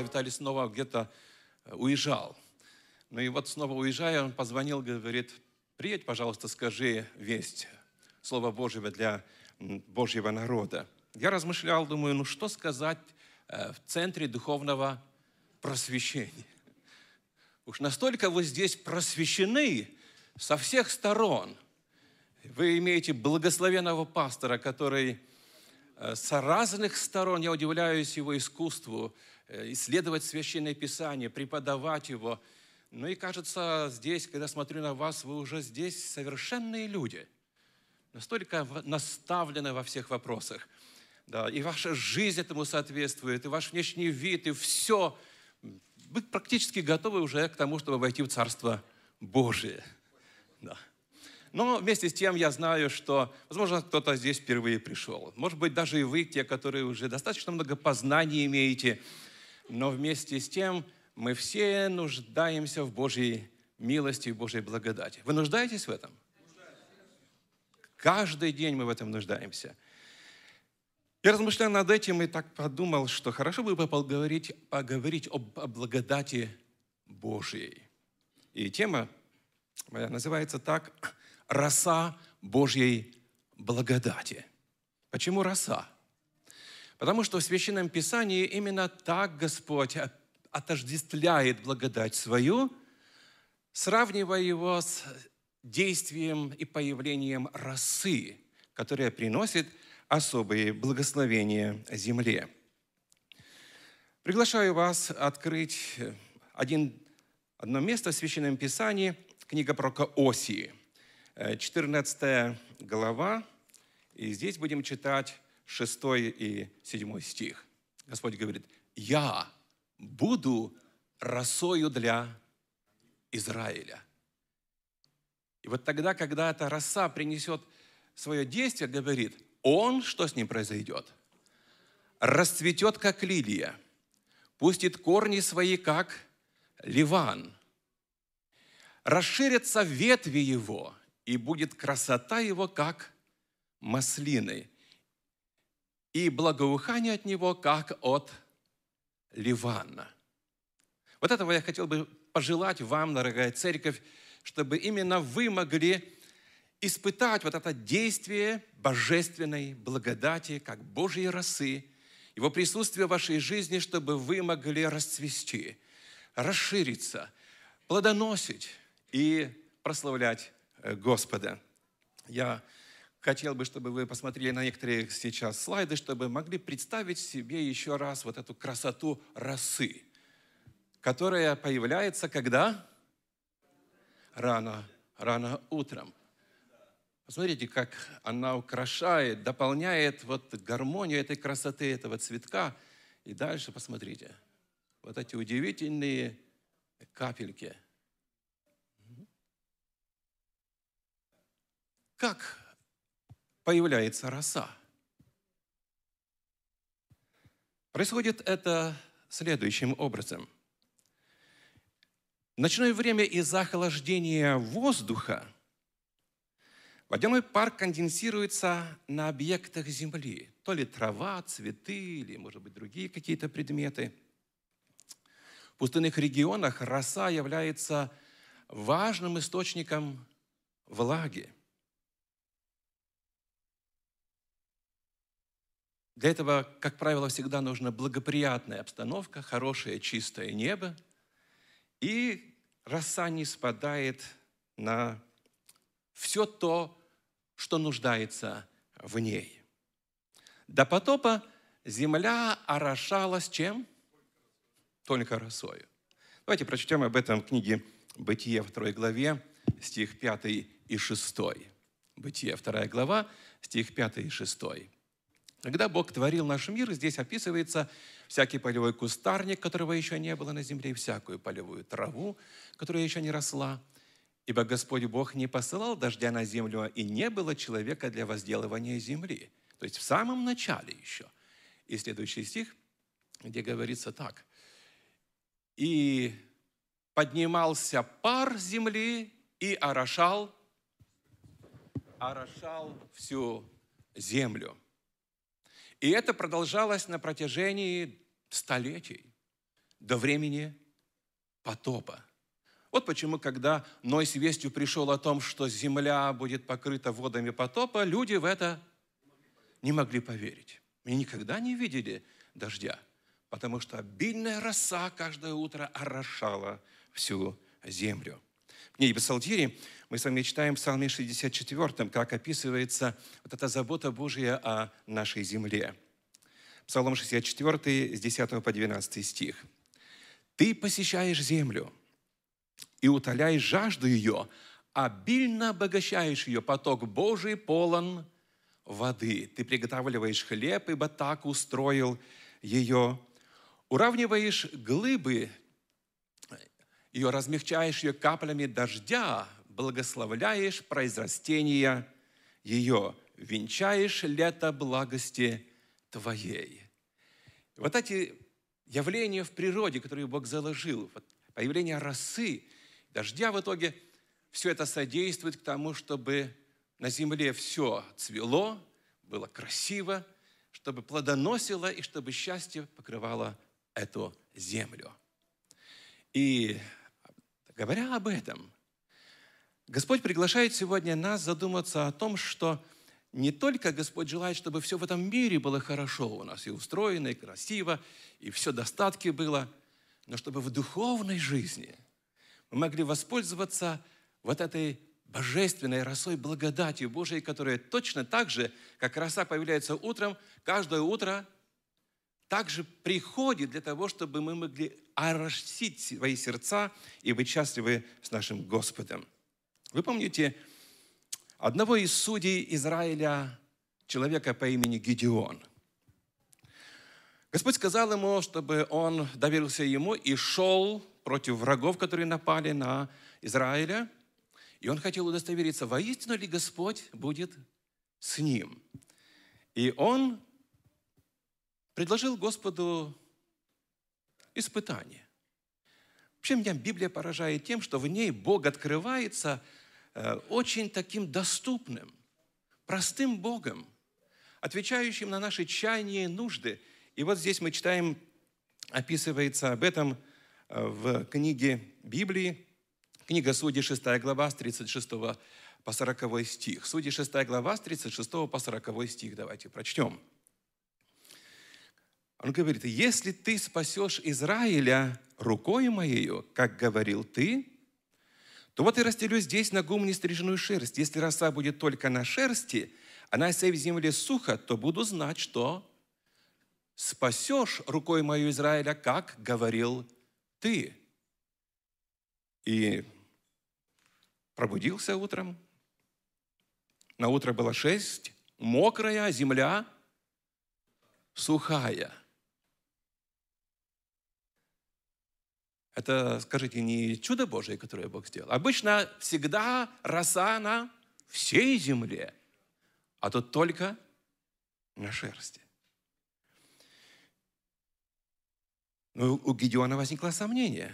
когда Виталий снова где-то э, уезжал. Ну и вот снова уезжая, он позвонил, говорит, приедь, пожалуйста, скажи весть, Слово Божьего для Божьего народа. Я размышлял, думаю, ну что сказать э, в центре духовного просвещения? Уж настолько вы здесь просвещены со всех сторон. Вы имеете благословенного пастора, который э, с разных сторон, я удивляюсь его искусству, исследовать Священное Писание, преподавать его. Ну и кажется, здесь, когда смотрю на вас, вы уже здесь совершенные люди, настолько наставлены во всех вопросах. Да, и ваша жизнь этому соответствует, и ваш внешний вид, и все. Вы практически готовы уже к тому, чтобы войти в Царство Божие. Да. Но вместе с тем я знаю, что, возможно, кто-то здесь впервые пришел. Может быть, даже и вы, те, которые уже достаточно много познаний имеете. Но вместе с тем мы все нуждаемся в Божьей милости и Божьей благодати. Вы нуждаетесь в этом? Каждый день мы в этом нуждаемся. Я размышлял над этим и так подумал, что хорошо бы поговорить, поговорить об, о благодати Божьей. И тема моя называется так роса Божьей благодати. Почему роса? Потому что в Священном Писании именно так Господь отождествляет благодать свою, сравнивая его с действием и появлением росы, которая приносит особые благословения земле. Приглашаю вас открыть один, одно место в Священном Писании, книга пророка Осии – 14 э, глава, и здесь будем читать 6 и 7 стих. Господь говорит, «Я буду росою для Израиля». И вот тогда, когда эта роса принесет свое действие, говорит, он, что с ним произойдет? Расцветет, как лилия, пустит корни свои, как ливан, расширятся ветви его, и будет красота его, как маслины, и благоухание от него, как от Ливана. Вот этого я хотел бы пожелать вам, дорогая церковь, чтобы именно вы могли испытать вот это действие божественной благодати, как Божьей росы, его присутствие в вашей жизни, чтобы вы могли расцвести, расшириться, плодоносить и прославлять Э, Господа. Я хотел бы, чтобы вы посмотрели на некоторые сейчас слайды, чтобы могли представить себе еще раз вот эту красоту росы, которая появляется когда? Рано, рано утром. Посмотрите, как она украшает, дополняет вот гармонию этой красоты, этого цветка. И дальше посмотрите, вот эти удивительные капельки – Как появляется роса? Происходит это следующим образом. В ночное время из-за охлаждения воздуха водяной пар конденсируется на объектах Земли. То ли трава, цветы, или, может быть, другие какие-то предметы. В пустынных регионах роса является важным источником влаги – Для этого, как правило, всегда нужна благоприятная обстановка, хорошее чистое небо, и роса не спадает на все то, что нуждается в ней. До потопа земля орошалась чем? Только росою. Давайте прочтем об этом в книге «Бытие» второй главе, стих 5 и 6. Бытие, вторая глава, стих 5 и 6. Когда Бог творил наш мир, здесь описывается всякий полевой кустарник, которого еще не было на земле, и всякую полевую траву, которая еще не росла. Ибо Господь Бог не посылал дождя на землю, и не было человека для возделывания земли. То есть в самом начале еще. И следующий стих, где говорится так. «И поднимался пар земли и орошал, орошал всю землю». И это продолжалось на протяжении столетий до времени потопа. Вот почему, когда Ной с вестью пришел о том, что земля будет покрыта водами потопа, люди в это не могли поверить. И никогда не видели дождя, потому что обильная роса каждое утро орошала всю землю. В книге Псалтири мы с вами читаем в Псалме 64, как описывается вот эта забота Божья о нашей земле. Псалом 64, с 10 по 12 стих. «Ты посещаешь землю и утоляешь жажду ее, обильно обогащаешь ее, поток Божий полон воды. Ты приготавливаешь хлеб, ибо так устроил ее. Уравниваешь глыбы, ее размягчаешь ее каплями дождя, благословляешь произрастение ее, венчаешь лето благости Твоей. Вот эти явления в природе, которые Бог заложил, появление росы, дождя в итоге, все это содействует к тому, чтобы на земле все цвело, было красиво, чтобы плодоносило и чтобы счастье покрывало эту землю. И говоря об этом, Господь приглашает сегодня нас задуматься о том, что не только Господь желает, чтобы все в этом мире было хорошо у нас, и устроено, и красиво, и все достатки было, но чтобы в духовной жизни мы могли воспользоваться вот этой божественной росой благодати Божией, которая точно так же, как роса появляется утром, каждое утро также приходит для того, чтобы мы могли оросить свои сердца и быть счастливы с нашим Господом. Вы помните одного из судей Израиля, человека по имени Гедеон. Господь сказал ему, чтобы он доверился ему и шел против врагов, которые напали на Израиля – и он хотел удостовериться, воистину ли Господь будет с ним. И он предложил Господу испытание. Вообще меня Библия поражает тем, что в ней Бог открывается э, очень таким доступным, простым Богом, отвечающим на наши чаяния и нужды. И вот здесь мы читаем, описывается об этом э, в книге Библии, Книга Судей, 6 глава, с 36 по 40 стих. Судей, 6 глава, с 36 по 40 стих. Давайте прочтем. Он говорит, если ты спасешь Израиля рукой моею, как говорил ты, то вот и расстелю здесь на гум нестриженную шерсть. Если роса будет только на шерсти, а на всей земле сухо, то буду знать, что спасешь рукой мою Израиля, как говорил ты. И Пробудился утром. На утро было шесть. Мокрая земля, сухая. Это, скажите, не чудо Божие, которое Бог сделал. Обычно всегда роса на всей земле, а тут только на шерсти. Но у Гедеона возникло сомнение,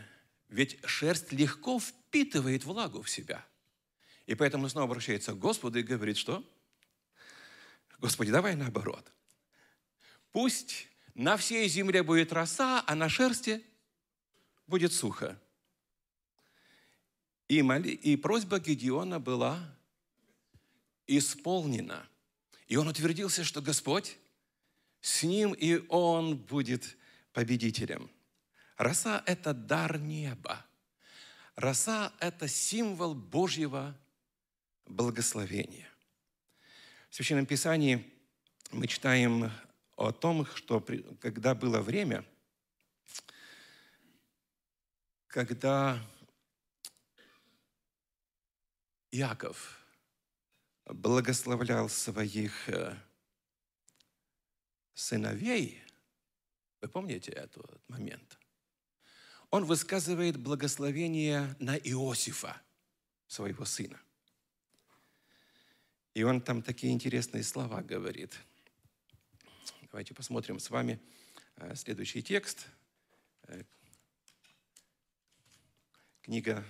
ведь шерсть легко впитывает влагу в себя – и поэтому он снова обращается к Господу и говорит, что? Господи, давай наоборот. Пусть на всей земле будет роса, а на шерсти будет сухо. И, моли, и просьба Гедеона была исполнена. И он утвердился, что Господь с ним, и он будет победителем. Роса – это дар неба. Роса – это символ Божьего благословение. В Священном Писании мы читаем о том, что когда было время, когда Иаков благословлял своих э, сыновей, вы помните этот момент? Он высказывает благословение на Иосифа, своего сына. И он там такие интересные слова говорит. Давайте посмотрим с вами э, следующий текст. Книга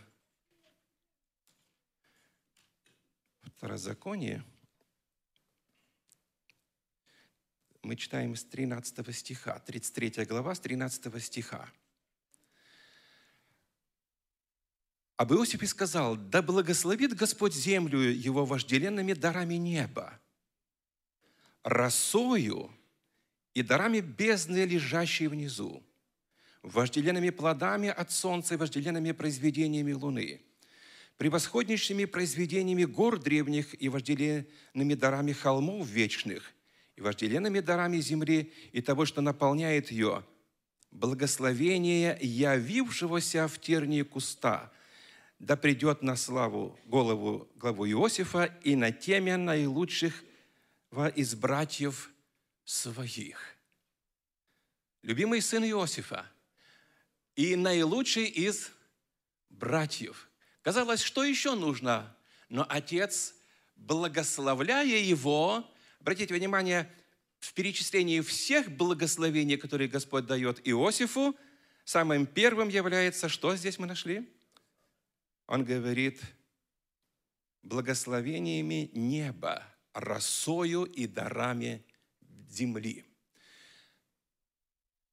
Второзаконие. Мы читаем с 13 стиха, 33 глава, с 13 стиха. Об Иосифе сказал, «Да благословит Господь землю его вожделенными дарами неба, росою и дарами бездны, лежащей внизу, вожделенными плодами от солнца и вожделенными произведениями луны, превосходнейшими произведениями гор древних и вожделенными дарами холмов вечных, и вожделенными дарами земли и того, что наполняет ее, благословение явившегося в тернии куста, да придет на славу голову главу Иосифа и на теме наилучших из братьев своих. Любимый сын Иосифа и наилучший из братьев. Казалось, что еще нужно? Но отец, благословляя его, обратите внимание, в перечислении всех благословений, которые Господь дает Иосифу, самым первым является, что здесь мы нашли? Он говорит, благословениями неба, росою и дарами земли.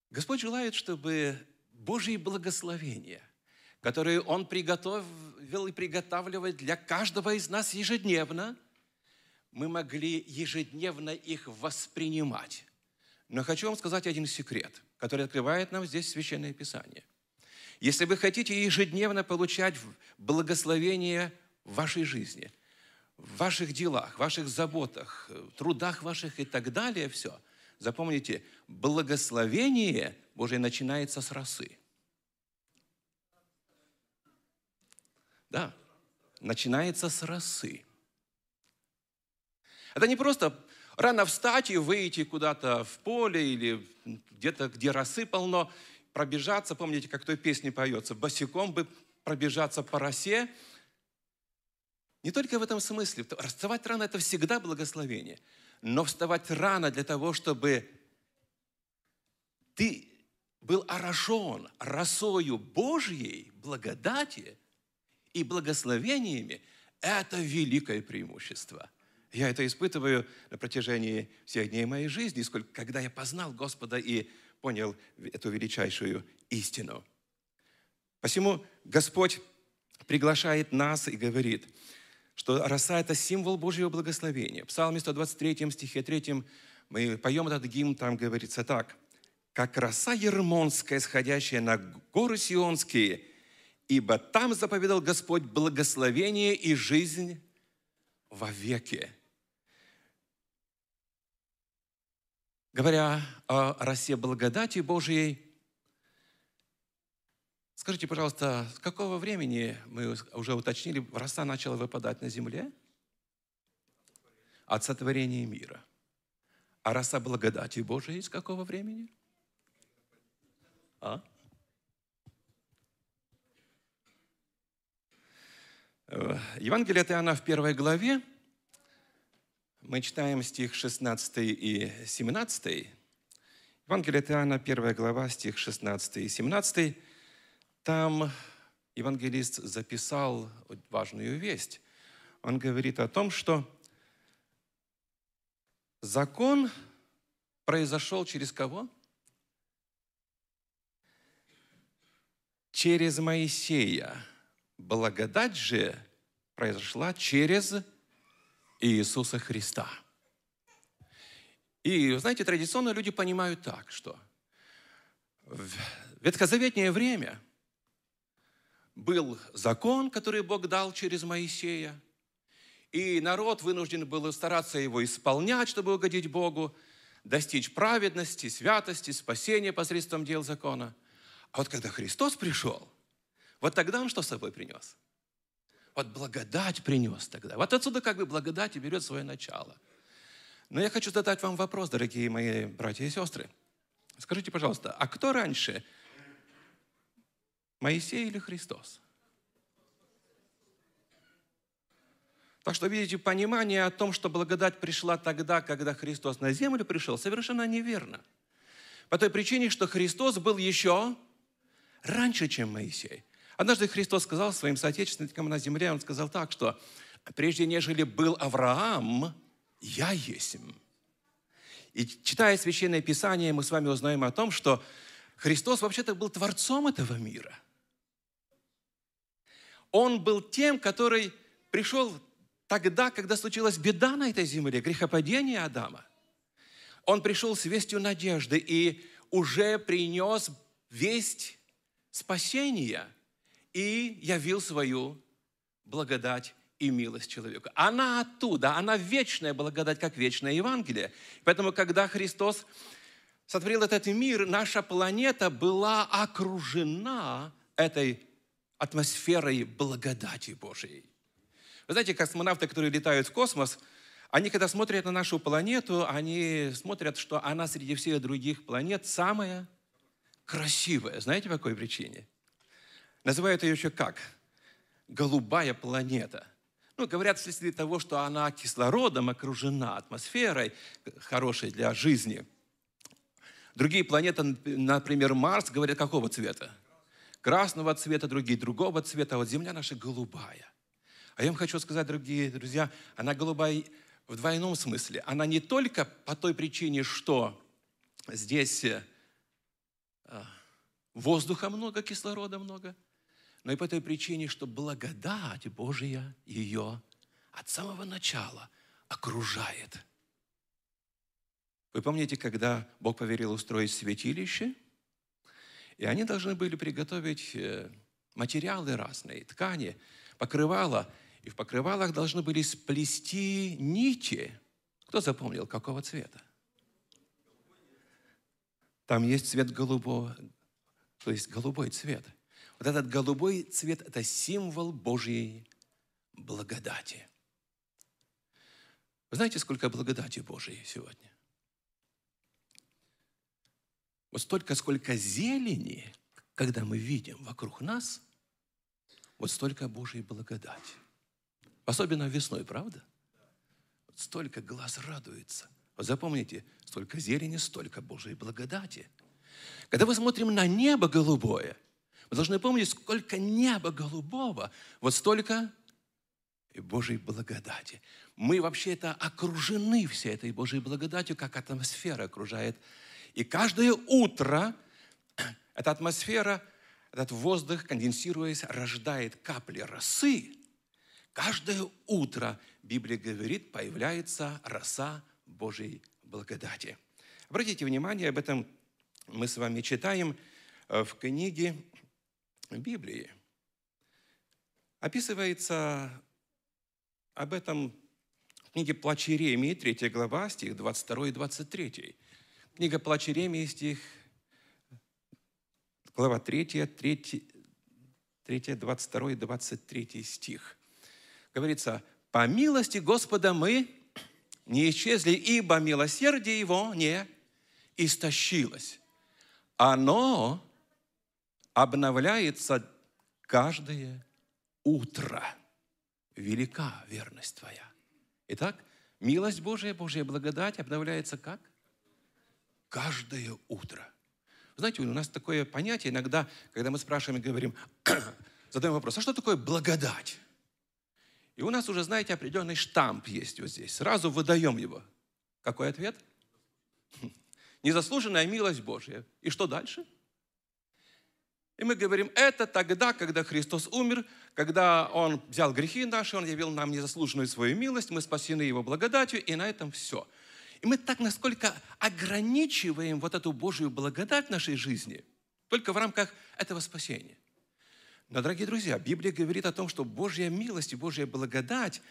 Господь желает, чтобы Божьи благословения, которые Он приготовил и приготавливает для каждого из нас ежедневно, мы могли ежедневно их воспринимать. Но хочу вам сказать один секрет, который открывает нам здесь Священное Писание. Если вы хотите ежедневно получать благословение в вашей жизни, в ваших делах, в ваших заботах, трудах ваших и так далее, все, запомните, благословение Божие начинается с росы. Да, начинается с росы. Это не просто рано встать и выйти куда-то в поле или где-то, где росы полно, пробежаться, помните, как в той песне поется, босиком бы пробежаться по росе. Не только в этом смысле. Вставать рано – это всегда благословение. Но вставать рано для того, чтобы ты был орошен росою Божьей благодати и благословениями, это великое преимущество. Я это испытываю на протяжении всех дней моей жизни, сколько, когда я познал Господа и понял эту величайшую истину. Посему Господь приглашает нас и говорит, что роса – это символ Божьего благословения. В Псалме 123 стихе 3 мы поем этот гимн, там говорится так. «Как роса ермонская, сходящая на горы Сионские, ибо там заповедал Господь благословение и жизнь во веки». говоря о росе благодати Божьей, скажите, пожалуйста, с какого времени, мы уже уточнили, роса начала выпадать на земле? От сотворения мира. А роса благодати Божией с какого времени? А? Э, Евангелие от Иоанна в первой главе, мы читаем стих 16 и 17. Евангелие от Иоанна, 1 глава, стих 16 и 17. Там евангелист записал важную весть. Он говорит о том, что закон произошел через кого? Через Моисея. Благодать же произошла через Иисуса Христа. И, знаете, традиционно люди понимают так, что в ветхозаветнее время был закон, который Бог дал через Моисея, и народ вынужден был стараться его исполнять, чтобы угодить Богу, достичь праведности, святости, спасения посредством дел закона. А вот когда Христос пришел, вот тогда Он что с собой принес? Вот благодать принес тогда. Вот отсюда как бы благодать и берет свое начало. Но я хочу задать вам вопрос, дорогие мои братья и сестры. Скажите, пожалуйста, а кто раньше, Моисей или Христос? Так что, видите, понимание о том, что благодать пришла тогда, когда Христос на землю пришел, совершенно неверно. По той причине, что Христос был еще раньше, чем Моисей. Однажды Христос сказал своим соотечественникам на земле, Он сказал так, что прежде нежели был Авраам, я есть. И читая Священное Писание, мы с вами узнаем о том, что Христос вообще-то был творцом этого мира. Он был тем, который пришел тогда, когда случилась беда на этой земле, грехопадение Адама. Он пришел с вестью надежды и уже принес весть спасения и явил свою благодать и милость человеку. Она оттуда, она вечная благодать, как вечное Евангелие. Поэтому, когда Христос сотворил этот мир, наша планета была окружена этой атмосферой благодати Божией. Вы знаете, космонавты, которые летают в космос, они, когда смотрят на нашу планету, они смотрят, что она среди всех других планет самая красивая. Знаете, по какой причине? Называют ее еще как? Голубая планета. Ну, говорят, вследствие того, что она кислородом окружена, атмосферой хорошей для жизни. Другие планеты, например, Марс, говорят, какого цвета? Красного цвета, другие другого цвета. А вот Земля наша голубая. А я вам хочу сказать, дорогие друзья, она голубая в двойном смысле. Она не только по той причине, что здесь э, воздуха много, кислорода много, но и по той причине, что благодать Божия ее от самого начала окружает. Вы помните, когда Бог поверил устроить святилище, и они должны были приготовить э, материалы разные, ткани, покрывала, и в покрывалах должны были сплести нити. Кто запомнил, какого цвета? Там есть цвет голубого, то есть голубой цвет – вот этот голубой цвет – это символ Божьей благодати. Вы знаете, сколько благодати Божьей сегодня? Вот столько, сколько зелени, когда мы видим вокруг нас, вот столько Божьей благодати. Особенно весной, правда? Вот столько глаз радуется. Вот запомните, столько зелени, столько Божьей благодати. Когда мы смотрим на небо голубое – мы должны помнить, сколько неба голубого, вот столько и Божьей благодати. Мы вообще это окружены всей этой Божьей благодатью, как атмосфера окружает. И каждое утро эта атмосфера, этот воздух, конденсируясь, рождает капли росы. Каждое утро, Библия говорит, появляется роса Божьей благодати. Обратите внимание, об этом мы с вами читаем э, в книге Библии. Описывается об этом в книге Плач Иеремии, 3 глава, стих 22 и 23. Книга Плач Иеремии, стих, глава 3, 3, 3, 22 и 23 стих. Говорится, «По милости Господа мы не исчезли, ибо милосердие Его не истощилось. Оно обновляется каждое утро. Велика верность твоя. Итак, милость Божия, Божья благодать обновляется как? Каждое утро. Знаете, у нас такое понятие иногда, когда мы спрашиваем и говорим, задаем вопрос, а что такое благодать? И у нас уже, знаете, определенный штамп есть вот здесь. Сразу выдаем его. Какой ответ? Незаслуженная милость Божья. И что дальше? И мы говорим, это тогда, когда Христос умер, когда Он взял грехи наши, Он явил нам незаслуженную свою милость, мы спасены Его благодатью, и на этом все. И мы так насколько ограничиваем вот эту Божью благодать нашей жизни, только в рамках этого спасения. Но, дорогие друзья, Библия говорит о том, что Божья милость и Божья благодать,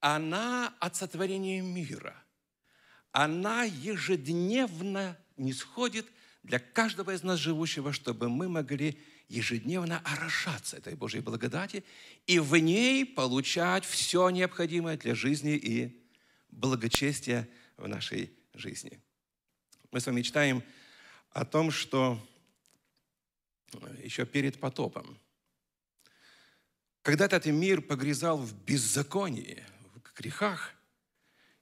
она от сотворения мира. Она ежедневно не сходит для каждого из нас живущего, чтобы мы могли ежедневно орошаться этой Божьей благодати и в ней получать все необходимое для жизни и благочестия в нашей жизни. Мы с вами читаем о том, что еще перед потопом, когда этот мир погрязал в беззаконии, в грехах,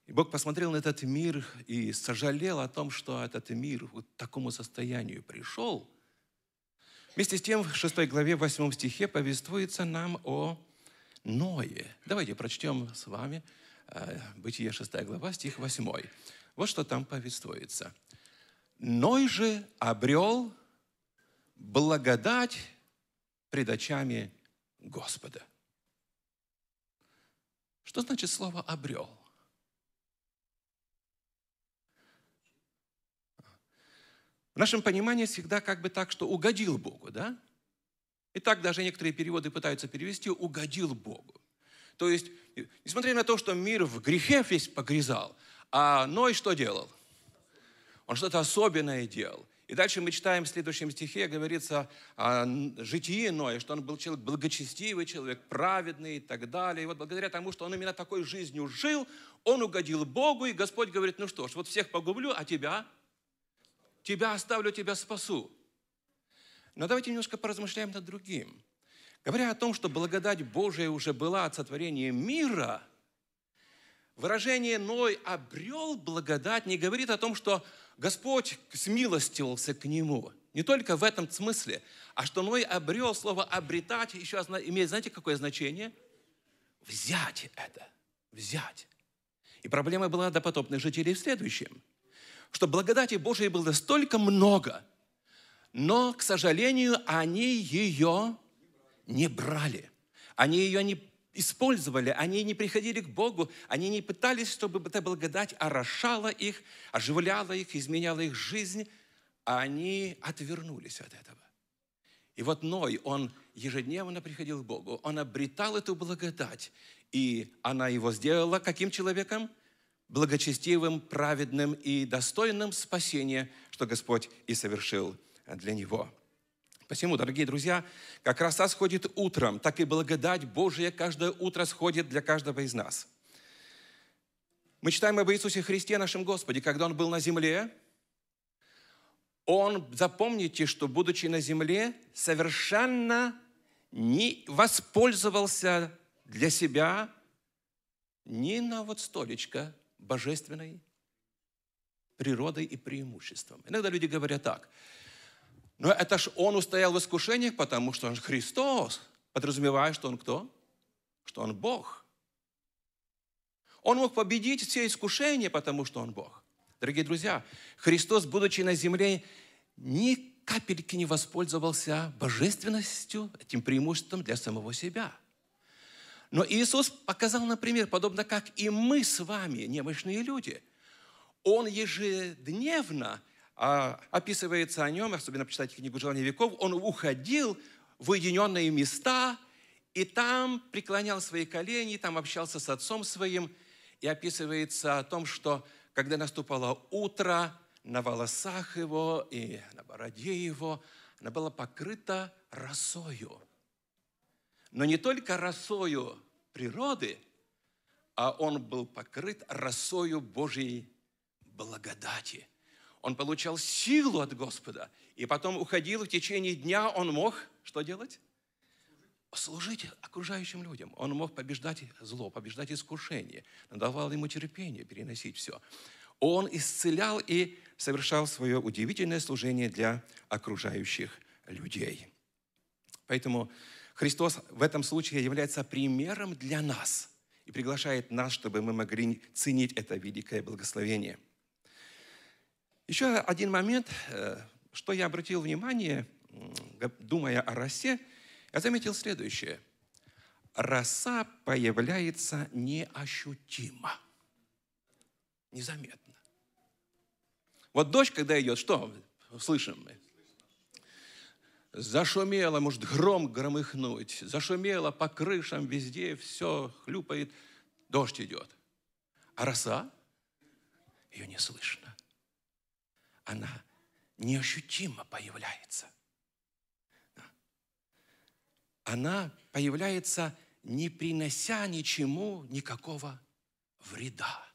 и Бог посмотрел на этот мир и сожалел о том, что этот мир вот к такому состоянию пришел. Вместе с тем, в 6 главе, 8 стихе повествуется нам о Ное. Давайте прочтем с вами э, Бытие 6 глава, стих 8. Вот что там повествуется. «Ной же обрел благодать пред очами Господа». Что значит слово «обрел»? В нашем понимании всегда как бы так, что угодил Богу, да? И так даже некоторые переводы пытаются перевести «угодил Богу». То есть, несмотря на то, что мир в грехе весь погрязал, а Ной что делал? Он что-то особенное делал. И дальше мы читаем в следующем стихе, говорится о житии Ноя, что он был человек благочестивый, человек праведный и так далее. И вот благодаря тому, что он именно такой жизнью жил, он угодил Богу, и Господь говорит, ну что ж, вот всех погублю, а тебя тебя оставлю, тебя спасу. Но давайте немножко поразмышляем над другим. Говоря о том, что благодать Божия уже была от сотворения мира, выражение «Ной обрел благодать» не говорит о том, что Господь смилостивился к нему. Не только в этом смысле, а что Ной обрел, слово «обретать» еще имеет, знаете, какое значение? Взять это, взять. И проблема была допотопных жителей в следующем – что благодати Божией было столько много, но, к сожалению, они ее не брали. Они ее не использовали, они не приходили к Богу, они не пытались, чтобы эта благодать орошала их, оживляла их, изменяла их жизнь, а они отвернулись от этого. И вот Ной, он ежедневно приходил к Богу, он обретал эту благодать, и она его сделала каким человеком? благочестивым, праведным и достойным спасения, что Господь и совершил для него. Посему, дорогие друзья, как роса сходит утром, так и благодать Божия каждое утро сходит для каждого из нас. Мы читаем об Иисусе Христе, нашем Господе, когда Он был на земле, Он, запомните, что, будучи на земле, совершенно не воспользовался для себя ни на вот столечко божественной природой и преимуществом. Иногда люди говорят так, но это ж он устоял в искушениях, потому что он Христос, подразумевая, что он кто? Что он Бог. Он мог победить все искушения, потому что он Бог. Дорогие друзья, Христос, будучи на земле, ни капельки не воспользовался божественностью, этим преимуществом для самого себя – но Иисус показал, например, подобно как и мы с вами, немощные люди. Он ежедневно, а, описывается о нем, особенно почитайте книгу «Желание веков», он уходил в уединенные места, и там преклонял свои колени, там общался с отцом своим, и описывается о том, что когда наступало утро, на волосах его и на бороде его она была покрыта росою но не только росою природы, а он был покрыт росою Божьей благодати. Он получал силу от Господа, и потом уходил в течение дня, он мог что делать? Служить окружающим людям. Он мог побеждать зло, побеждать искушение, давал ему терпение, переносить все. Он исцелял и совершал свое удивительное служение для окружающих людей. Поэтому Христос в этом случае является примером для нас и приглашает нас, чтобы мы могли ценить это великое благословение. Еще один момент, э, что я обратил внимание, думая о росе, я заметил следующее. Роса появляется неощутимо, незаметно. Вот дождь, когда идет, что слышим мы? Зашумело, может гром громыхнуть, зашумело по крышам везде, все хлюпает, дождь идет. А роса, ее не слышно. Она неощутимо появляется. Она появляется, не принося ничему никакого вреда.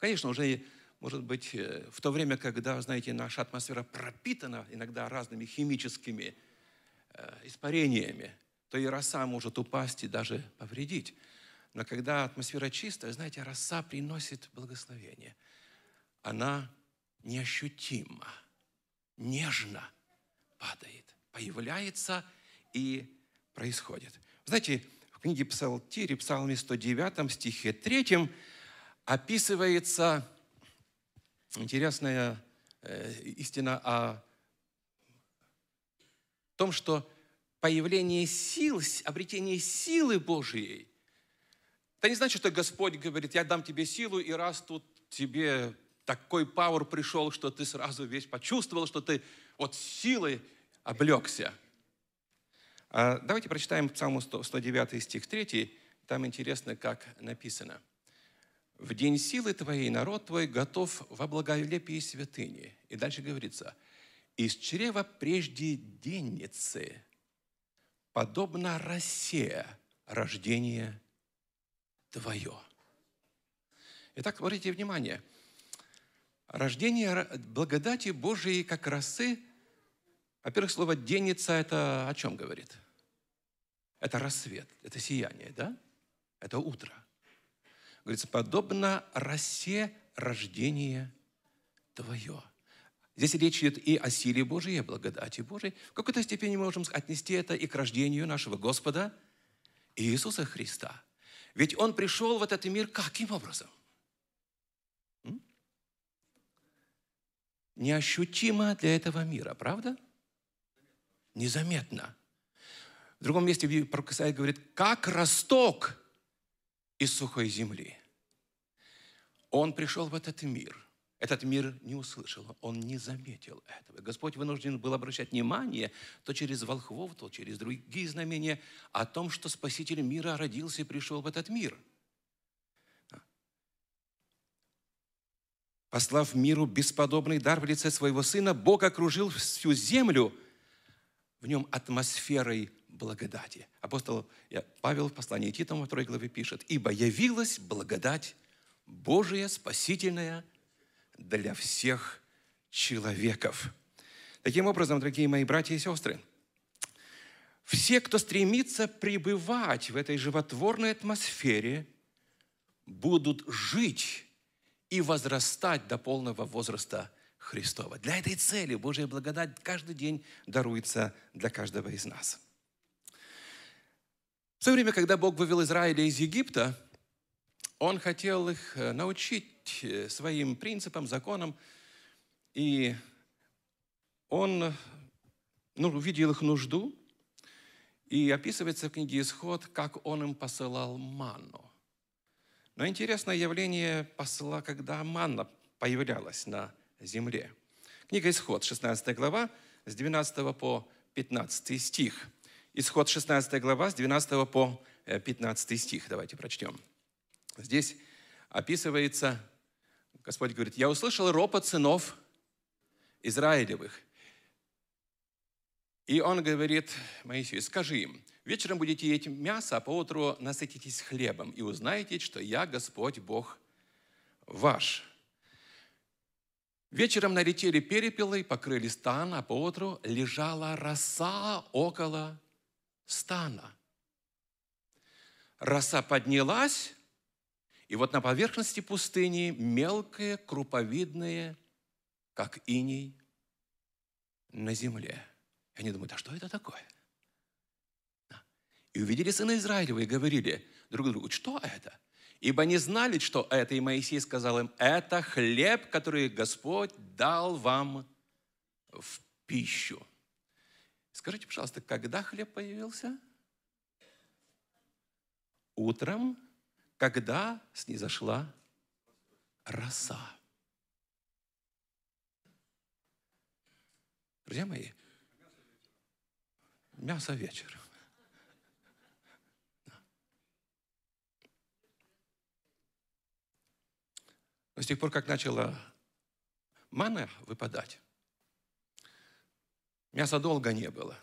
Конечно, уже может быть, э, в то время, когда, знаете, наша атмосфера пропитана иногда разными химическими э, испарениями, то и роса может упасть и даже повредить. Но когда атмосфера чистая, знаете, роса приносит благословение. Она неощутимо, нежно падает, появляется и происходит. Знаете, в книге Псалтири, Псалме 109, стихе 3 описывается интересная э, истина о том, что появление сил, обретение силы Божией, это не значит, что Господь говорит, я дам тебе силу, и раз тут тебе такой пауэр пришел, что ты сразу весь почувствовал, что ты вот силой облегся. А давайте прочитаем Псалму 109 стих 3. Там интересно, как написано. «В день силы твоей народ твой готов во благолепии святыни». И дальше говорится, «Из чрева прежде денницы, подобно росе рождение твое». Итак, обратите внимание, рождение благодати Божией как росы, во-первых, слово «денница» это о чем говорит? Это рассвет, это сияние, да? Это утро. Говорится, подобно росе рождения твое. Здесь речь идет и о силе Божией, и о благодати Божией. В какой-то степени мы можем отнести это и к рождению нашего Господа Иисуса Христа. Ведь Он пришел в этот мир каким образом? Неощутимо для этого мира, правда? Незаметно. В другом месте пророк Исаия говорит, как росток из сухой земли. Он пришел в этот мир. Этот мир не услышал, он не заметил этого. Господь вынужден был обращать внимание то через волхвов, то через другие знамения о том, что Спаситель мира родился и пришел в этот мир. Послав миру бесподобный дар в лице своего Сына, Бог окружил всю землю в нем атмосферой благодати. Апостол Павел в послании Титам во второй главе пишет, «Ибо явилась благодать Божия, спасительная для всех человеков». Таким образом, дорогие мои братья и сестры, все, кто стремится пребывать в этой животворной атмосфере, будут жить и возрастать до полного возраста Христова. Для этой цели Божья благодать каждый день даруется для каждого из нас. В то время, когда Бог вывел Израиля из Египта, Он хотел их э, научить э, своим принципам, законам, и Он ну, увидел их нужду, и описывается в книге «Исход», как Он им посылал манну. Но интересное явление посла, когда манна появлялась на земле. Книга «Исход», 16 глава, с 12 по 15 стих – Исход 16 глава с 12 по 15 э, стих. Давайте прочтем. Здесь описывается, Господь говорит, «Я услышал ропот сынов Израилевых». И он говорит Моисею, скажи им, вечером будете есть мясо, а поутру насытитесь хлебом, и узнаете, что я Господь Бог ваш. Вечером налетели перепелы, покрыли стан, а поутру лежала роса около стана. Роса поднялась, и вот на поверхности пустыни мелкое, круповидное, как иней на земле. И они думают, а что это такое? И увидели сына Израилева и говорили друг другу, что это? Ибо не знали, что это, и Моисей сказал им, это хлеб, который Господь дал вам в пищу. Скажите, пожалуйста, когда хлеб появился? Утром, когда снизошла роса. Друзья мои, мясо вечером. Но с тех пор, как начала мана выпадать, Мяса долго не было,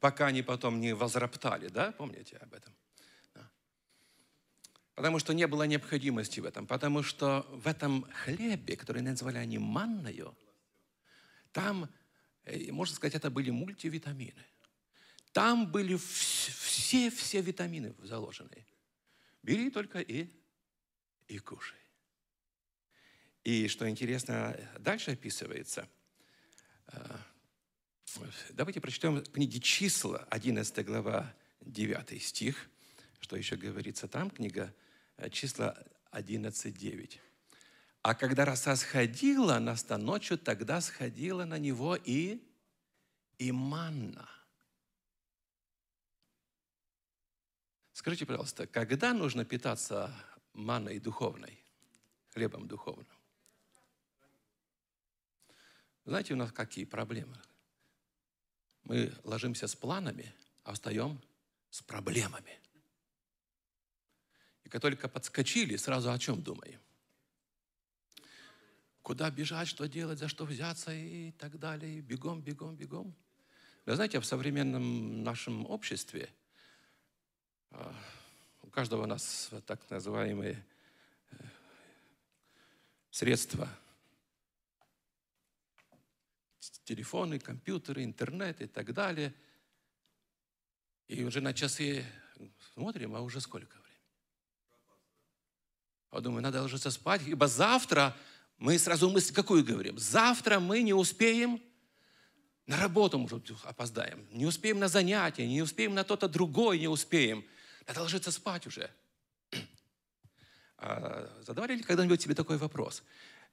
пока они потом не возроптали, да, помните об этом? Да. Потому что не было необходимости в этом, потому что в этом хлебе, который назвали они манною, там, э, можно сказать, это были мультивитамины. Там были все-все витамины заложены. Бери только и, и кушай. И что интересно, дальше описывается э, – Давайте прочтем книги «Числа», 11 глава, 9 стих. что еще говорится там, книга э, числа 11.9. А когда роса сходила на стан ночью, тогда сходила на него и, и манна. Скажите, пожалуйста, когда нужно питаться манной духовной, хлебом духовным? Знаете, у нас какие проблемы? Мы ложимся с планами, а встаем с проблемами. И как только подскочили, сразу о чем думаем? Куда бежать, что делать, за что взяться и так далее. Бегом, бегом, бегом. Вы знаете, в современном нашем обществе а, у каждого у нас так называемые э, средства телефоны, компьютеры, интернет и так далее. И уже на часы смотрим, а уже сколько времени? А думаю, надо ложиться спать, ибо завтра мы сразу мысль какую говорим? Завтра мы не успеем на работу, может, опоздаем, не успеем на занятия, не успеем на то-то другое, не успеем. Надо ложиться спать уже. А задавали ли когда-нибудь себе такой вопрос?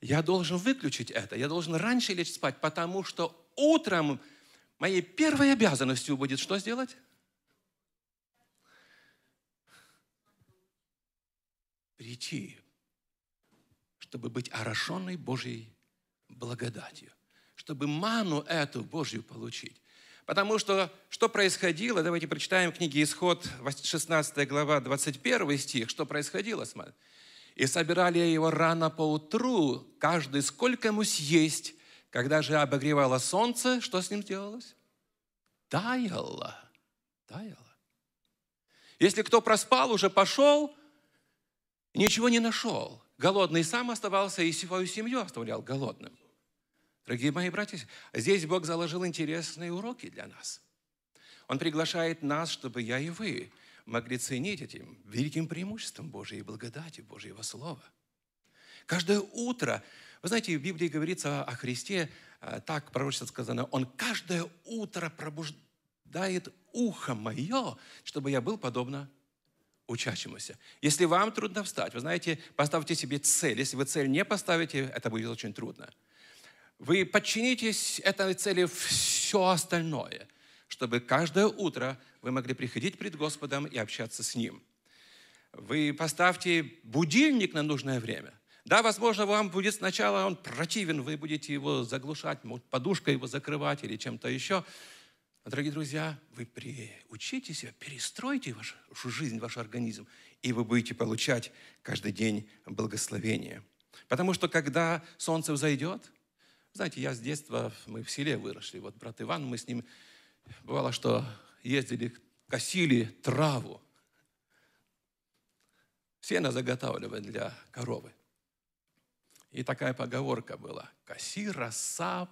Я должен выключить это, я должен раньше лечь спать, потому что утром моей первой обязанностью будет что сделать? Прийти, чтобы быть орошенной Божьей благодатью, чтобы ману эту Божью получить. Потому что что происходило, давайте прочитаем книги Исход, 16 глава, 21 стих, что происходило с маной. И собирали его рано по утру, каждый сколько ему съесть. Когда же обогревало солнце, что с ним делалось? Таяло. Таяло. Если кто проспал, уже пошел, ничего не нашел. Голодный сам оставался и свою семью оставлял голодным. Дорогие мои братья, здесь Бог заложил интересные уроки для нас. Он приглашает нас, чтобы я и вы могли ценить этим великим преимуществом Божьей благодати, Божьего Слова. Каждое утро, вы знаете, в Библии говорится о Христе, а, так пророчество сказано, Он каждое утро пробуждает ухо мое, чтобы я был подобно учащемуся. Если вам трудно встать, вы знаете, поставьте себе цель. Если вы цель не поставите, это будет очень трудно. Вы подчинитесь этой цели все остальное – чтобы каждое утро вы могли приходить пред Господом и общаться с Ним. Вы поставьте будильник на нужное время. Да, возможно, вам будет сначала он противен, вы будете его заглушать, подушкой его закрывать или чем-то еще. Но, дорогие друзья, вы приучите себя, перестройте вашу жизнь, ваш организм, и вы будете получать каждый день благословение. Потому что когда солнце взойдет, знаете, я с детства, мы в селе выросли, вот брат Иван, мы с ним Бывало, что ездили, косили траву. Сено заготавливали для коровы. И такая поговорка была. Коси роса,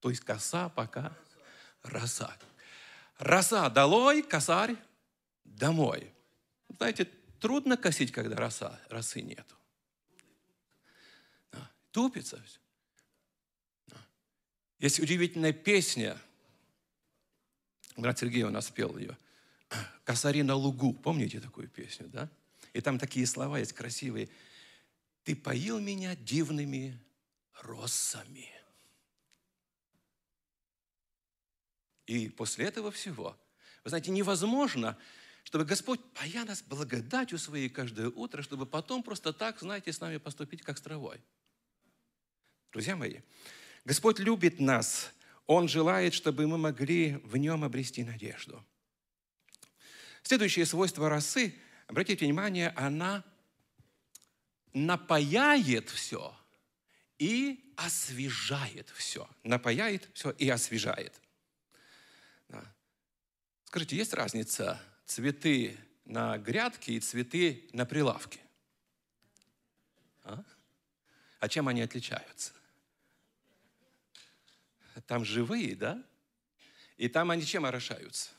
то есть коса пока роса. Роса долой, косарь домой. Знаете, трудно косить, когда роса, росы нету. Тупится все. Есть удивительная песня – Брат Сергей у нас пел ее. «Косари на лугу». Помните такую песню, да? И там такие слова есть красивые. «Ты поил меня дивными росами». И после этого всего, вы знаете, невозможно, чтобы Господь пая нас благодатью своей каждое утро, чтобы потом просто так, знаете, с нами поступить, как с травой. Друзья мои, Господь любит нас он желает, чтобы мы могли в нем обрести надежду. Следующее свойство росы, обратите внимание, она напаяет все и освежает все. Напаяет все и освежает. Да. Скажите, есть разница цветы на грядке и цветы на прилавке? А, а чем они отличаются? там живые, да? И там они чем орошаются?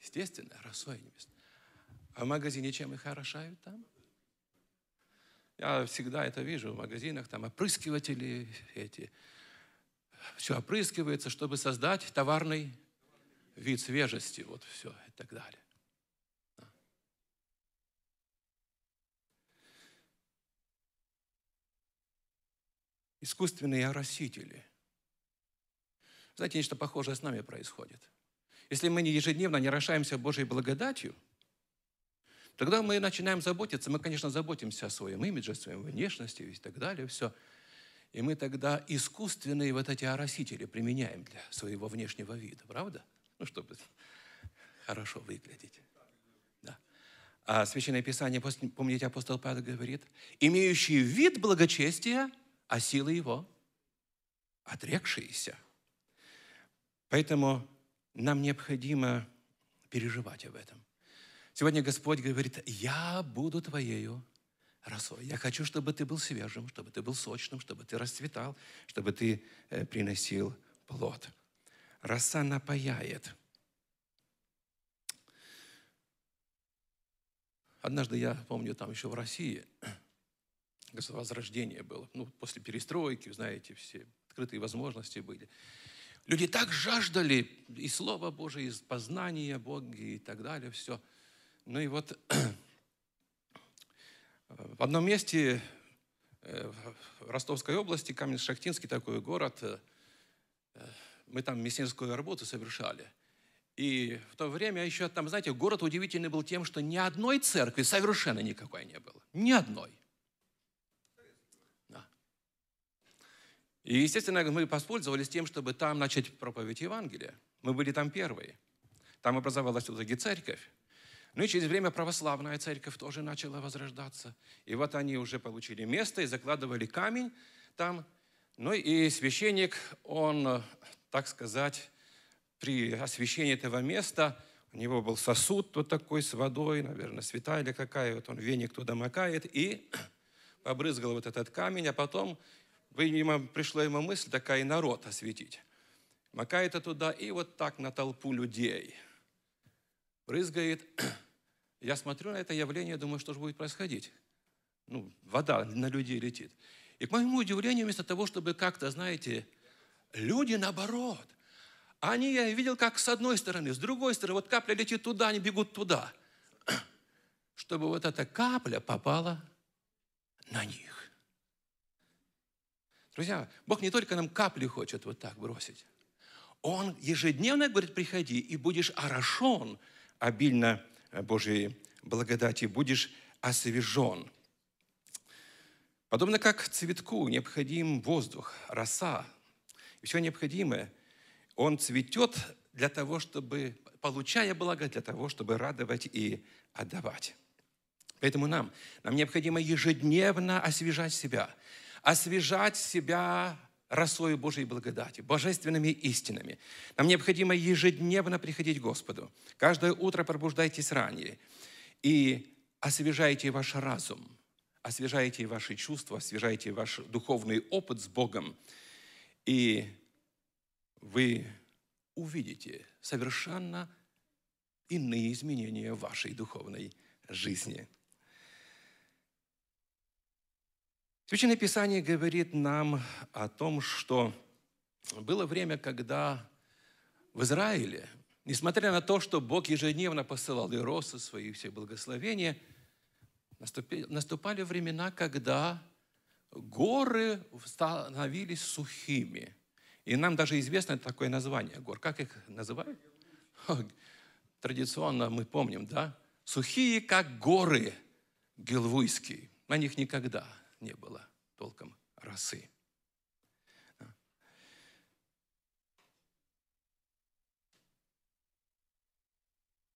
Естественно, росой небесной. А в магазине чем их орошают там? Я всегда это вижу в магазинах, там опрыскиватели эти. Все опрыскивается, чтобы создать товарный вид свежести, вот все и так далее. Искусственные оросители. Знаете, нечто похожее с нами происходит. Если мы не ежедневно не орошаемся Божьей благодатью, тогда мы начинаем заботиться. Мы, конечно, заботимся о своем имидже, о своей внешности и так далее, все. И мы тогда искусственные вот эти оросители применяем для своего внешнего вида, правда? Ну, чтобы хорошо выглядеть. Да. А Священное Писание, помните, апостол Павел говорит, имеющий вид благочестия, а силы его отрекшиеся. Поэтому нам необходимо переживать об этом. Сегодня Господь говорит, я буду твоею росой. Я хочу, чтобы ты был свежим, чтобы ты был сочным, чтобы ты расцветал, чтобы ты э, приносил плод. Роса напаяет. Однажды я помню, там еще в России возрождение было. Ну, после перестройки, знаете, все открытые возможности были. Люди так жаждали и Слова Божие, и познания Бога и так далее, все. Ну и вот в одном месте э, в Ростовской области, Каменск-Шахтинский такой город, э, мы там миссионерскую работу совершали. И в то время еще там, знаете, город удивительный был тем, что ни одной церкви совершенно никакой не было. Ни одной. И, естественно, мы воспользовались тем, чтобы там начать проповедь Евангелия. Мы были там первые. Там образовалась в итоге церковь. Ну и через время православная церковь тоже начала возрождаться. И вот они уже получили место и закладывали камень там. Ну и священник, он, так сказать, при освящении этого места, у него был сосуд вот такой с водой, наверное, святая или какая, вот он веник туда макает и побрызгал вот этот камень, а потом, видимо, пришла ему мысль такая, народ осветить. Макает это туда и вот так на толпу людей брызгает, я смотрю на это явление, думаю, что же будет происходить. Ну, вода на людей летит. И к моему удивлению, вместо того, чтобы как-то, знаете, люди наоборот. Они, я видел, как с одной стороны, с другой стороны, вот капля летит туда, они бегут туда. Чтобы вот эта капля попала на них. Друзья, Бог не только нам капли хочет вот так бросить. Он ежедневно говорит, приходи, и будешь орошен обильно Божьей благодати, будешь освежен. Подобно как цветку необходим воздух, роса, и все необходимое. Он цветет для того, чтобы, получая благо, для того, чтобы радовать и отдавать. Поэтому нам, нам необходимо ежедневно освежать себя, освежать себя росою Божьей благодати, божественными истинами. Нам необходимо ежедневно приходить к Господу. Каждое утро пробуждайтесь ранее и освежайте ваш разум, освежайте ваши чувства, освежайте ваш духовный опыт с Богом. И вы увидите совершенно иные изменения в вашей духовной жизни – Священное Писание говорит нам о том, что было время, когда в Израиле, несмотря на то, что Бог ежедневно посылал и росы свои, все благословения, наступали времена, когда горы становились сухими. И нам даже известно такое название гор. Как их называют? Традиционно мы помним, да? Сухие, как горы Гелвуйские. На них никогда не было толком росы.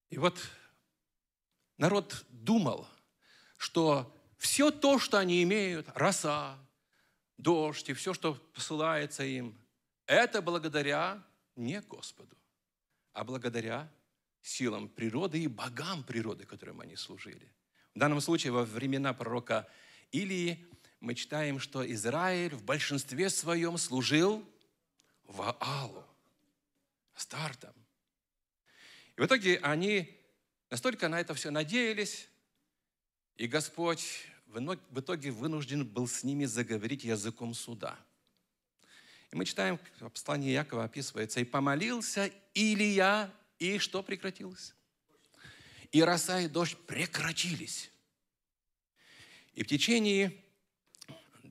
И вот народ думал, что все то, что они имеют, роса, дождь и все, что посылается им, это благодаря не Господу, а благодаря силам природы и богам природы, которым они служили. В данном случае во времена пророка Илии мы читаем, что Израиль в большинстве своем служил Ваалу, стартом. И в итоге они настолько на это все надеялись, и Господь в итоге вынужден был с ними заговорить языком суда. И мы читаем, в послании Якова описывается, «И помолился Илия, и что прекратилось? И роса и дождь прекратились. И в течение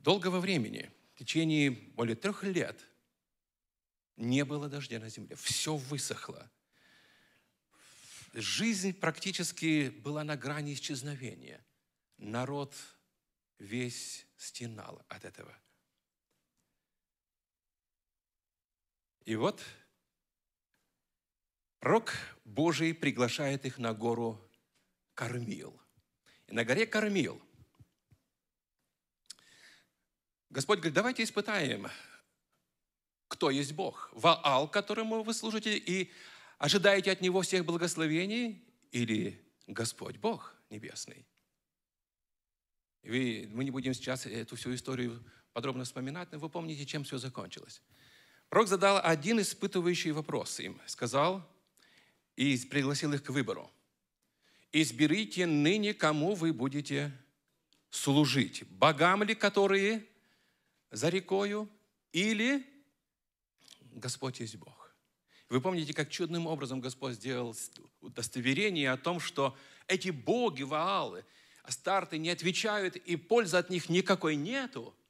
долгого времени, в течение более трех лет не было дождя на земле. Все высохло. Жизнь практически была на грани исчезновения. Народ весь стенал от этого. И вот пророк Божий приглашает их на гору Кормил. И на горе Кормил Господь говорит, давайте испытаем, кто есть Бог. Ваал, которому вы служите, и ожидаете от Него всех благословений, или Господь Бог Небесный. Мы не будем сейчас эту всю историю подробно вспоминать, но вы помните, чем все закончилось. Пророк задал один испытывающий вопрос им. Сказал и пригласил их к выбору. «Изберите ныне, кому вы будете служить. Богам ли, которые за рекою, или Господь есть Бог?» Вы помните, как чудным образом Господь сделал удостоверение о том, что эти боги, Ваалы, Астарты не отвечают, и пользы от них никакой нету –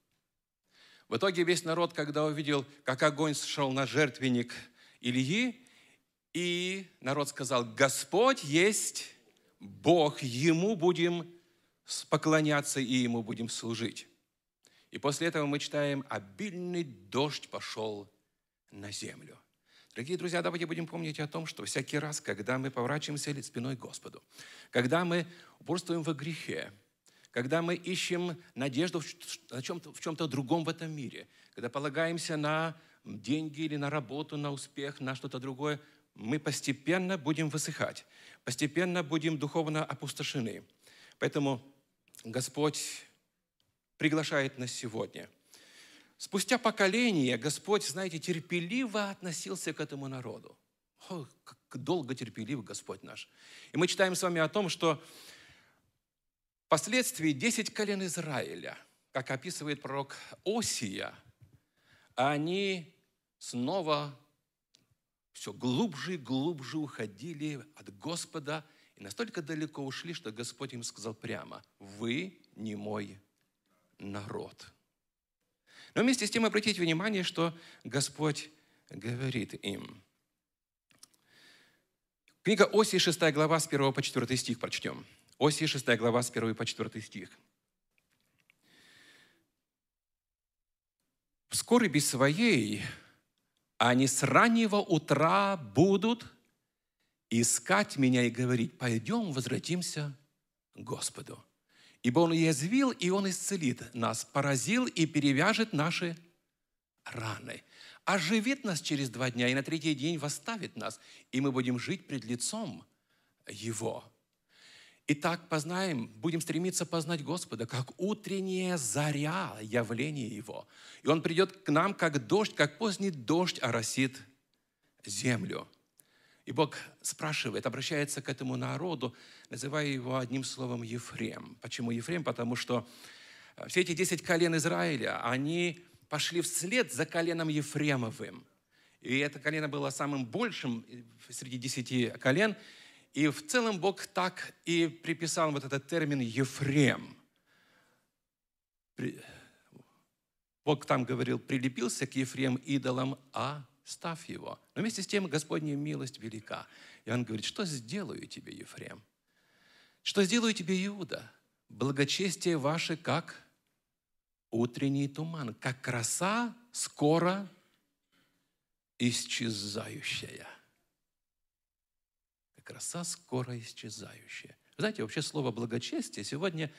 в итоге весь народ, когда увидел, как огонь сошел на жертвенник Ильи, и народ сказал, Господь есть Бог, Ему будем поклоняться и Ему будем служить. И после этого мы читаем, обильный дождь пошел на землю. Дорогие друзья, давайте будем помнить о том, что всякий раз, когда мы поворачиваемся спиной к Господу, когда мы упорствуем во грехе, когда мы ищем надежду в чем-то, в чем-то другом в этом мире, когда полагаемся на деньги или на работу, на успех, на что-то другое, мы постепенно будем высыхать, постепенно будем духовно опустошены. Поэтому Господь приглашает нас сегодня. Спустя поколение Господь, знаете, терпеливо относился к этому народу. О, как долго терпелив Господь наш. И мы читаем с вами о том, что Впоследствии десять колен Израиля, как описывает пророк Осия, они снова все глубже и глубже уходили от Господа и настолько далеко ушли, что Господь им сказал прямо, «Вы не мой народ». Но вместе с тем обратите внимание, что Господь говорит им. Книга Осии, 6 глава, с 1 по 4 стих прочтем. Осия 6 глава с 1 по 4 стих. В скорби своей они с раннего утра будут искать меня и говорить, пойдем возвратимся к Господу. Ибо Он язвил, и Он исцелит нас, поразил и перевяжет наши раны. Оживит нас через два дня, и на третий день восставит нас, и мы будем жить пред лицом Его. Итак, познаем, будем стремиться познать Господа, как утренняя заря явление Его. И Он придет к нам, как дождь, как поздний дождь оросит землю. И Бог спрашивает, обращается к этому народу, называя его одним словом Ефрем. Почему Ефрем? Потому что э, все эти десять колен Израиля, они пошли вслед за коленом Ефремовым. И это колено было самым большим среди десяти колен – и в целом Бог так и приписал вот этот термин «Ефрем». Бог там говорил, прилепился к Ефрем идолам, а став его. Но вместе с тем Господня милость велика. И он говорит, что сделаю тебе, Ефрем? Что сделаю тебе, Иуда? Благочестие ваше как утренний туман, как краса скоро исчезающая краса скоро исчезающая. Знаете, вообще слово благочестие сегодня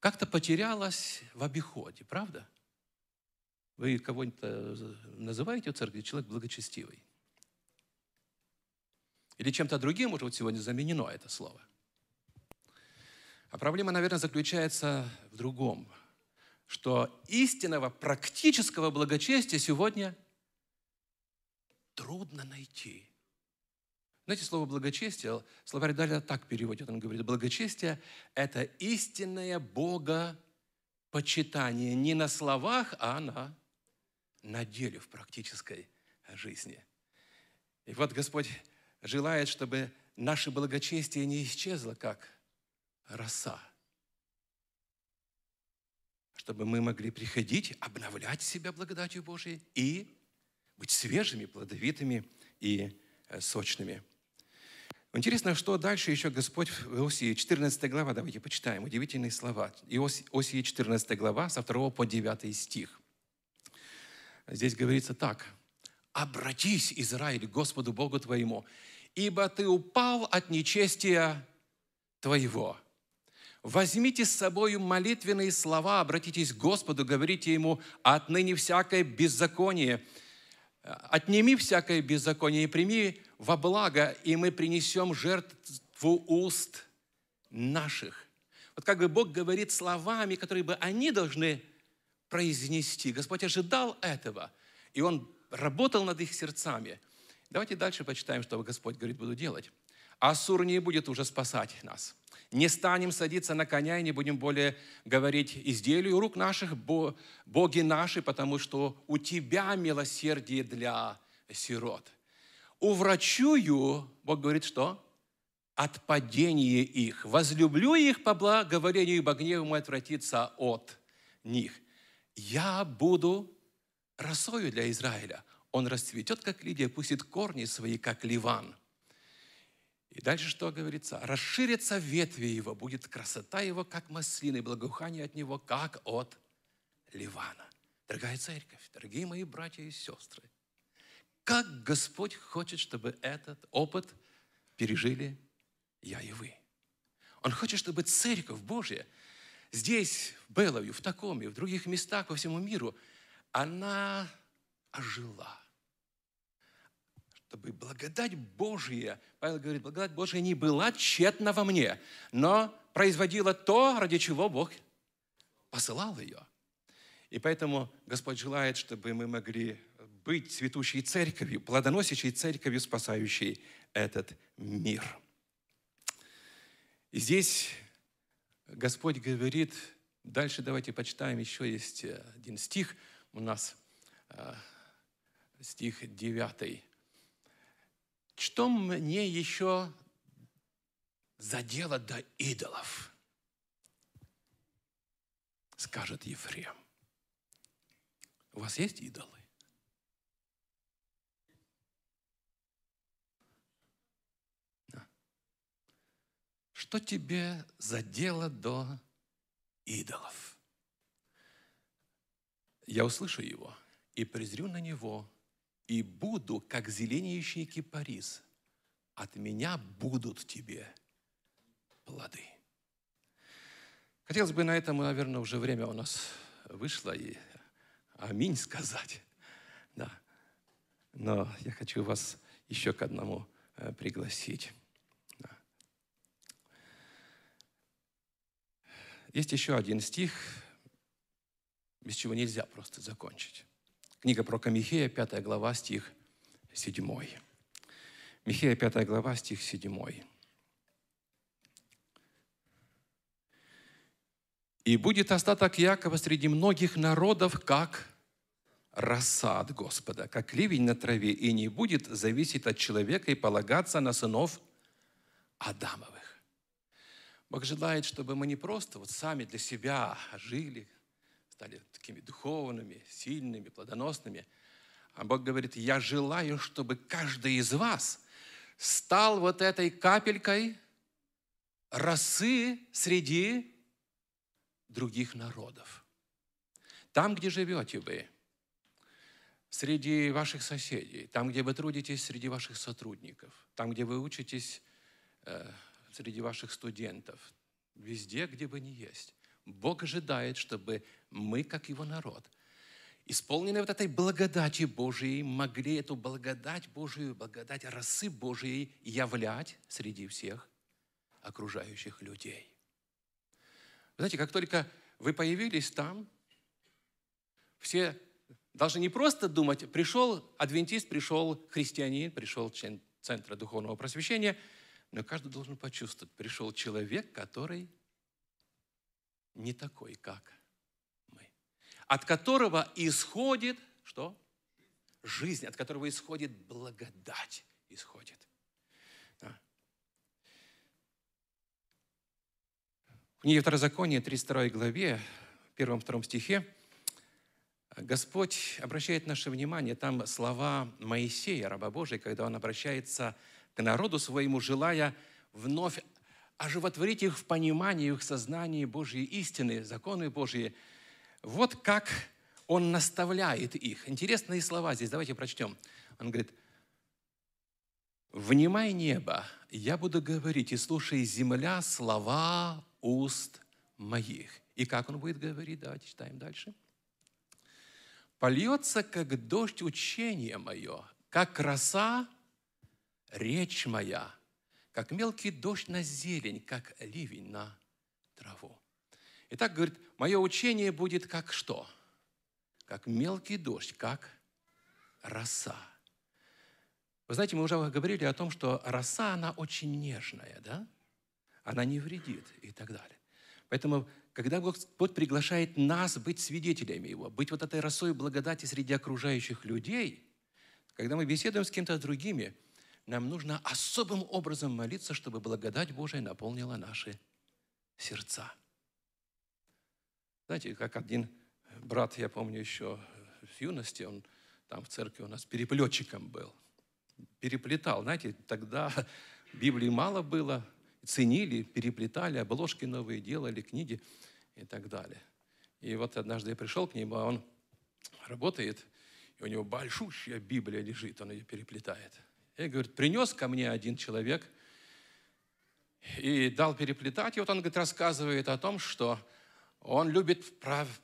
как-то потерялось в обиходе, правда? Вы кого-нибудь называете в церкви человек благочестивый? Или чем-то другим уже вот сегодня заменено это слово? А проблема, наверное, заключается в другом, что истинного практического благочестия сегодня трудно найти. Знаете, слово благочестие, словарь Даля так переводит, он говорит, благочестие – это истинное Бога почитание не на словах, а на, на деле, в практической жизни. И вот Господь желает, чтобы наше благочестие не исчезло, как роса. чтобы мы могли приходить, обновлять себя благодатью Божией и быть свежими, плодовитыми и э, сочными. Интересно, что дальше еще Господь в Иосии 14 глава, давайте почитаем, удивительные слова. Иосии 14 глава, со 2 по 9 стих. Здесь говорится так. «Обратись, Израиль, Господу Богу твоему, ибо ты упал от нечестия твоего». Возьмите с собой молитвенные слова, обратитесь к Господу, говорите Ему, отныне всякое беззаконие, отними всякое беззаконие и прими во благо, и мы принесем жертву уст наших. Вот как бы Бог говорит словами, которые бы они должны произнести. Господь ожидал этого, и Он работал над их сердцами. Давайте дальше почитаем, что Господь говорит, буду делать. Ассур не будет уже спасать нас. Не станем садиться на коня и не будем более говорить изделию рук наших, боги наши, потому что у Тебя милосердие для сирот уврачую, Бог говорит, что? От падения их. Возлюблю их по благоволению, ибо гнев мой отвратится от них. Я буду росою для Израиля. Он расцветет, как Лидия, пустит корни свои, как Ливан. И дальше что говорится? Расширится ветви его, будет красота его, как маслины, благоухание от него, как от Ливана. Дорогая церковь, дорогие мои братья и сестры, как Господь хочет, чтобы этот опыт пережили я и вы. Он хочет, чтобы Церковь Божья здесь, в Беловью, в Такоме, в других местах по всему миру, она ожила. Чтобы благодать Божья, Павел говорит, благодать Божья не была тщетна во мне, но производила то, ради чего Бог посылал ее. И поэтому Господь желает, чтобы мы могли быть цветущей церковью, плодоносящей церковью, спасающей этот мир. И здесь Господь говорит, дальше давайте почитаем, еще есть один стих у нас, э, стих 9. Что мне еще задело до идолов? Скажет Ефрем. У вас есть идолы? Что тебе задело до идолов? Я услышу его и презрю на него, и буду, как зеленеющий кипарис. От меня будут тебе плоды. Хотелось бы на этом, наверное, уже время у нас вышло, и аминь сказать. Да. Но я хочу вас еще к одному э, пригласить. Есть еще один стих, без чего нельзя просто закончить. Книга про Михея, 5 глава, стих 7. Михея, 5 глава, стих 7. «И будет остаток Якова среди многих народов, как от Господа, как ливень на траве, и не будет зависеть от человека и полагаться на сынов Адамовых». Бог желает, чтобы мы не просто вот сами для себя жили, стали такими духовными, сильными, плодоносными, а Бог говорит, я желаю, чтобы каждый из вас стал вот этой капелькой росы среди других народов. Там, где живете вы, среди ваших соседей, там, где вы трудитесь, среди ваших сотрудников, там, где вы учитесь э, среди ваших студентов, везде, где бы ни есть. Бог ожидает, чтобы мы, как Его народ, исполненные вот этой благодати Божией, могли эту благодать Божию, благодать росы Божией являть среди всех окружающих людей. Знаете, как только вы появились там, все должны не просто думать, пришел адвентист, пришел христианин, пришел член Центра Духовного Просвещения – но каждый должен почувствовать, пришел человек, который не такой, как мы. От которого исходит, что? Жизнь, от которого исходит благодать, исходит. Да. В книге Второзакония, 32 главе, первом-втором стихе Господь обращает наше внимание, там слова Моисея, раба Божия, когда он обращается к народу своему, желая вновь оживотворить их в понимании, их сознании Божьей истины, законы Божьи. Вот как он наставляет их. Интересные слова здесь, давайте прочтем. Он говорит, «Внимай небо, я буду говорить, и слушай земля слова уст моих». И как он будет говорить? Давайте читаем дальше. «Польется, как дождь учение мое, как роса речь моя, как мелкий дождь на зелень, как ливень на траву». Итак, говорит, мое учение будет как что? Как мелкий дождь, как роса. Вы знаете, мы уже говорили о том, что роса, она очень нежная, да? Она не вредит и так далее. Поэтому, когда Господь приглашает нас быть свидетелями Его, быть вот этой росой благодати среди окружающих людей, когда мы беседуем с кем-то другими, нам нужно особым образом молиться, чтобы благодать Божия наполнила наши сердца. Знаете, как один брат, я помню еще в юности, он там в церкви у нас переплетчиком был. Переплетал. Знаете, тогда Библии мало было, ценили, переплетали, обложки новые делали, книги и так далее. И вот однажды я пришел к нему, а он работает, и у него большущая Библия лежит, он ее переплетает. Я, говорит, принес ко мне один человек и дал переплетать. И вот он, говорит, рассказывает о том, что он любит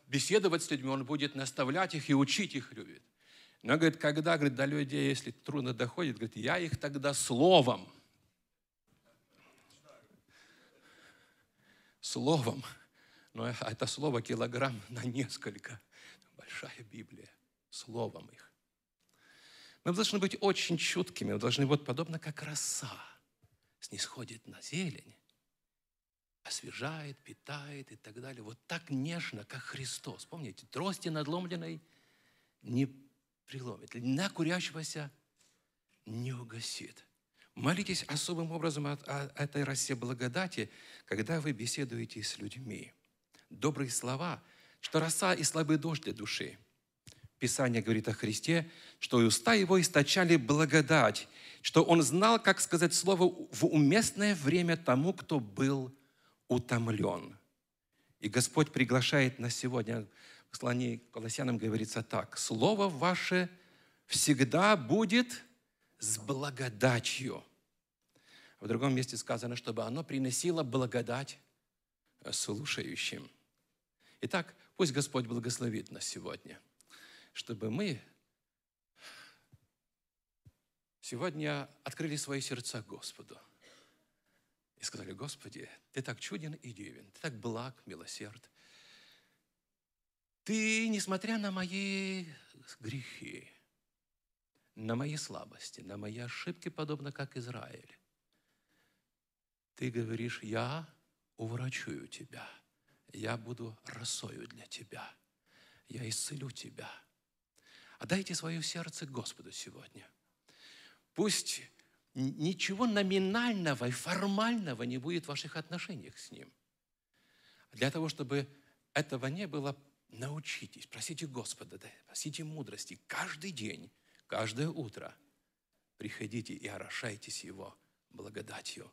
беседовать с людьми, он будет наставлять их и учить их любит. Но, говорит, когда, говорит, до людей, если трудно доходит, говорит, я их тогда словом – словом. Но это слово килограмм на несколько. Большая Библия. Словом их. Мы должны быть очень чуткими. Мы должны быть подобно как роса. Снисходит на зелень, освежает, питает и так далее. Вот так нежно, как Христос. Помните, трости надломленной не приломит. На курящегося не угасит. Молитесь особым образом о, о этой росе благодати, когда вы беседуете с людьми. Добрые слова, что роса и слабый дождь для души. Писание говорит о Христе, что и уста его источали благодать, что он знал, как сказать слово в уместное время тому, кто был утомлен. И Господь приглашает нас сегодня, в послании к Колоссянам говорится так, «Слово ваше всегда будет с благодатью. В другом месте сказано, чтобы оно приносило благодать слушающим. Итак, пусть Господь благословит нас сегодня, чтобы мы сегодня открыли свои сердца Господу и сказали, Господи, Ты так чуден и дивен, Ты так благ, милосерд. Ты, несмотря на мои грехи, на мои слабости, на мои ошибки, подобно как Израиль. Ты говоришь, я уврачую тебя, я буду росою для тебя, я исцелю тебя. Отдайте свое сердце Господу сегодня. Пусть ничего номинального и формального не будет в ваших отношениях с Ним. Для того, чтобы этого не было, научитесь, просите Господа, просите мудрости каждый день Каждое утро приходите и орошайтесь Его благодатью.